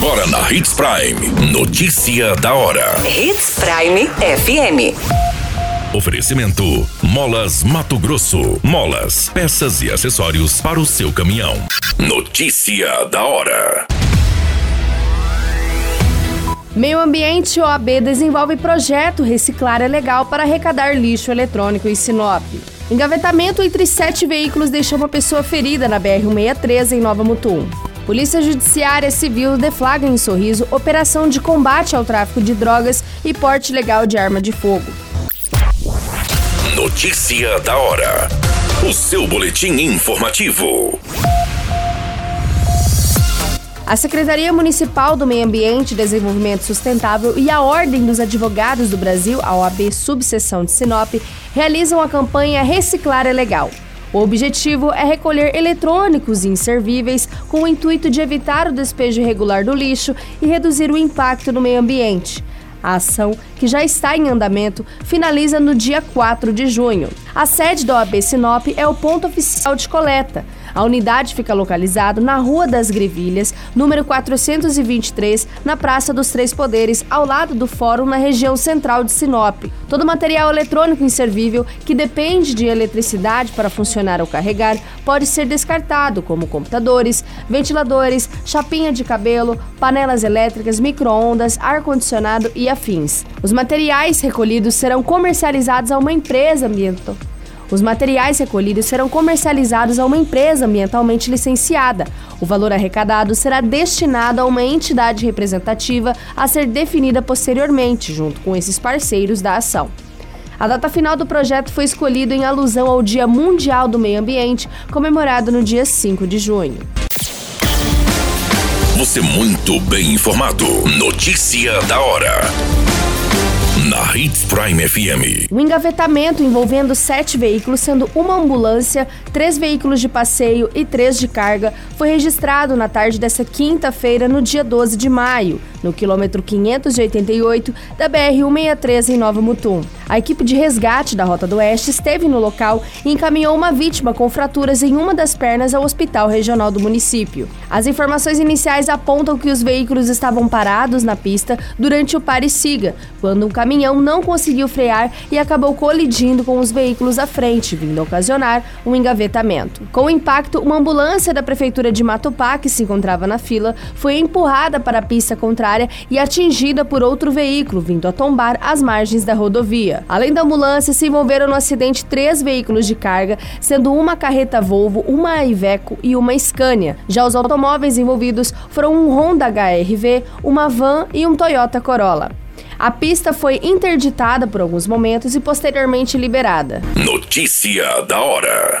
Agora na Hits Prime. Notícia da hora. Hits Prime FM. Oferecimento: Molas Mato Grosso. Molas, peças e acessórios para o seu caminhão. Notícia da hora. Meio Ambiente OAB desenvolve projeto Reciclar é Legal para arrecadar lixo eletrônico em Sinop. Engavetamento entre sete veículos deixou uma pessoa ferida na BR-163 em Nova Mutum. Polícia Judiciária Civil deflagra em Sorriso operação de combate ao tráfico de drogas e porte legal de arma de fogo. Notícia da hora. O seu boletim informativo. A Secretaria Municipal do Meio Ambiente e Desenvolvimento Sustentável e a Ordem dos Advogados do Brasil, a OAB Subseção de Sinop, realizam a campanha Reciclar é Legal. O objetivo é recolher eletrônicos inservíveis com o intuito de evitar o despejo irregular do lixo e reduzir o impacto no meio ambiente. A ação, que já está em andamento, finaliza no dia 4 de junho. A sede da OAB Sinop é o ponto oficial de coleta. A unidade fica localizada na Rua das Grevilhas, número 423, na Praça dos Três Poderes, ao lado do Fórum, na região central de Sinop. Todo material eletrônico inservível que depende de eletricidade para funcionar ou carregar pode ser descartado, como computadores, ventiladores, chapinha de cabelo, panelas elétricas, micro-ondas, ar-condicionado e afins. Os materiais recolhidos serão comercializados a uma empresa ambiental os materiais recolhidos serão comercializados a uma empresa ambientalmente licenciada. O valor arrecadado será destinado a uma entidade representativa a ser definida posteriormente, junto com esses parceiros da ação. A data final do projeto foi escolhida em alusão ao Dia Mundial do Meio Ambiente, comemorado no dia 5 de junho. Você muito bem informado. Notícia da hora na Hits Prime FM. O engavetamento envolvendo sete veículos, sendo uma ambulância, três veículos de passeio e três de carga, foi registrado na tarde dessa quinta-feira, no dia 12 de maio, no quilômetro 588 da BR-163 em Nova Mutum. A equipe de resgate da Rota do Oeste esteve no local e encaminhou uma vítima com fraturas em uma das pernas ao hospital regional do município. As informações iniciais apontam que os veículos estavam parados na pista durante o pare siga, quando um caminhão não conseguiu frear e acabou colidindo com os veículos à frente, vindo a ocasionar um engavetamento. Com o impacto, uma ambulância da prefeitura de Matupá, que se encontrava na fila, foi empurrada para a pista contrária e atingida por outro veículo, vindo a tombar às margens da rodovia. Além da ambulância, se envolveram no acidente três veículos de carga, sendo uma carreta Volvo, uma Iveco e uma Scania. Já os automóveis envolvidos foram um Honda HRV, uma van e um Toyota Corolla. A pista foi interditada por alguns momentos e posteriormente liberada. Notícia da hora.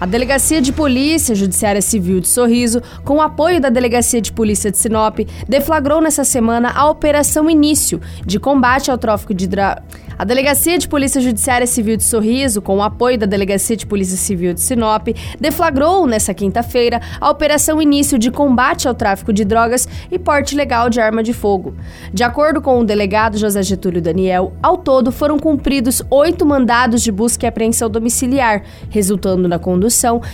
A Delegacia de Polícia Judiciária Civil de Sorriso, com o apoio da Delegacia de Polícia de Sinop, deflagrou nessa semana a Operação Início de combate ao tráfico de drogas a Delegacia de Polícia Judiciária Civil de Sorriso, com o apoio da Delegacia de Polícia Civil de Sinop, deflagrou nesta quinta-feira a Operação Início de Combate ao Tráfico de Drogas e Porte Legal de Arma de Fogo. De acordo com o delegado José Getúlio Daniel, ao todo foram cumpridos oito mandados de busca e apreensão domiciliar, resultando na condução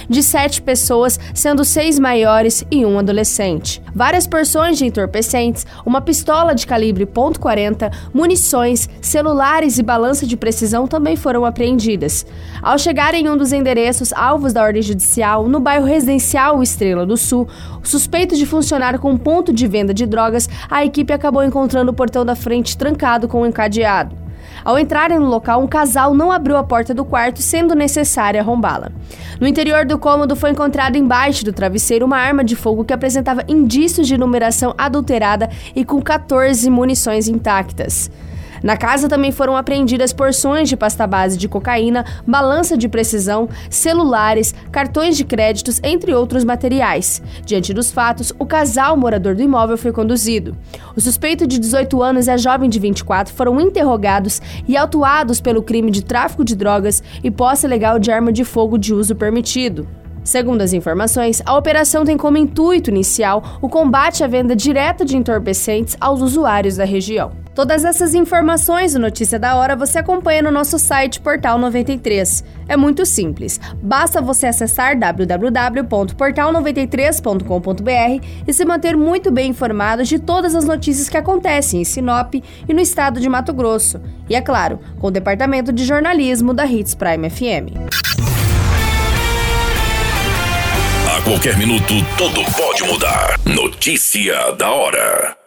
de sete pessoas, sendo seis maiores e um adolescente. Várias porções de entorpecentes, uma pistola de calibre .40, munições, celulares e balança de precisão também foram apreendidas. Ao chegar em um dos endereços alvos da ordem judicial, no bairro residencial Estrela do Sul, suspeito de funcionar com ponto de venda de drogas, a equipe acabou encontrando o portão da frente trancado com um encadeado. Ao entrarem no local, um casal não abriu a porta do quarto, sendo necessário arrombá-la. No interior do cômodo foi encontrada embaixo do travesseiro uma arma de fogo que apresentava indícios de numeração adulterada e com 14 munições intactas. Na casa também foram apreendidas porções de pasta base de cocaína, balança de precisão, celulares, cartões de créditos, entre outros materiais. Diante dos fatos, o casal morador do imóvel foi conduzido. O suspeito de 18 anos e a jovem de 24 foram interrogados e autuados pelo crime de tráfico de drogas e posse legal de arma de fogo de uso permitido. Segundo as informações, a operação tem como intuito inicial o combate à venda direta de entorpecentes aos usuários da região. Todas essas informações do Notícia da Hora você acompanha no nosso site Portal 93. É muito simples. Basta você acessar www.portal93.com.br e se manter muito bem informado de todas as notícias que acontecem em Sinop e no estado de Mato Grosso. E é claro, com o departamento de jornalismo da Hits Prime FM. A qualquer minuto, tudo pode mudar. Notícia da hora.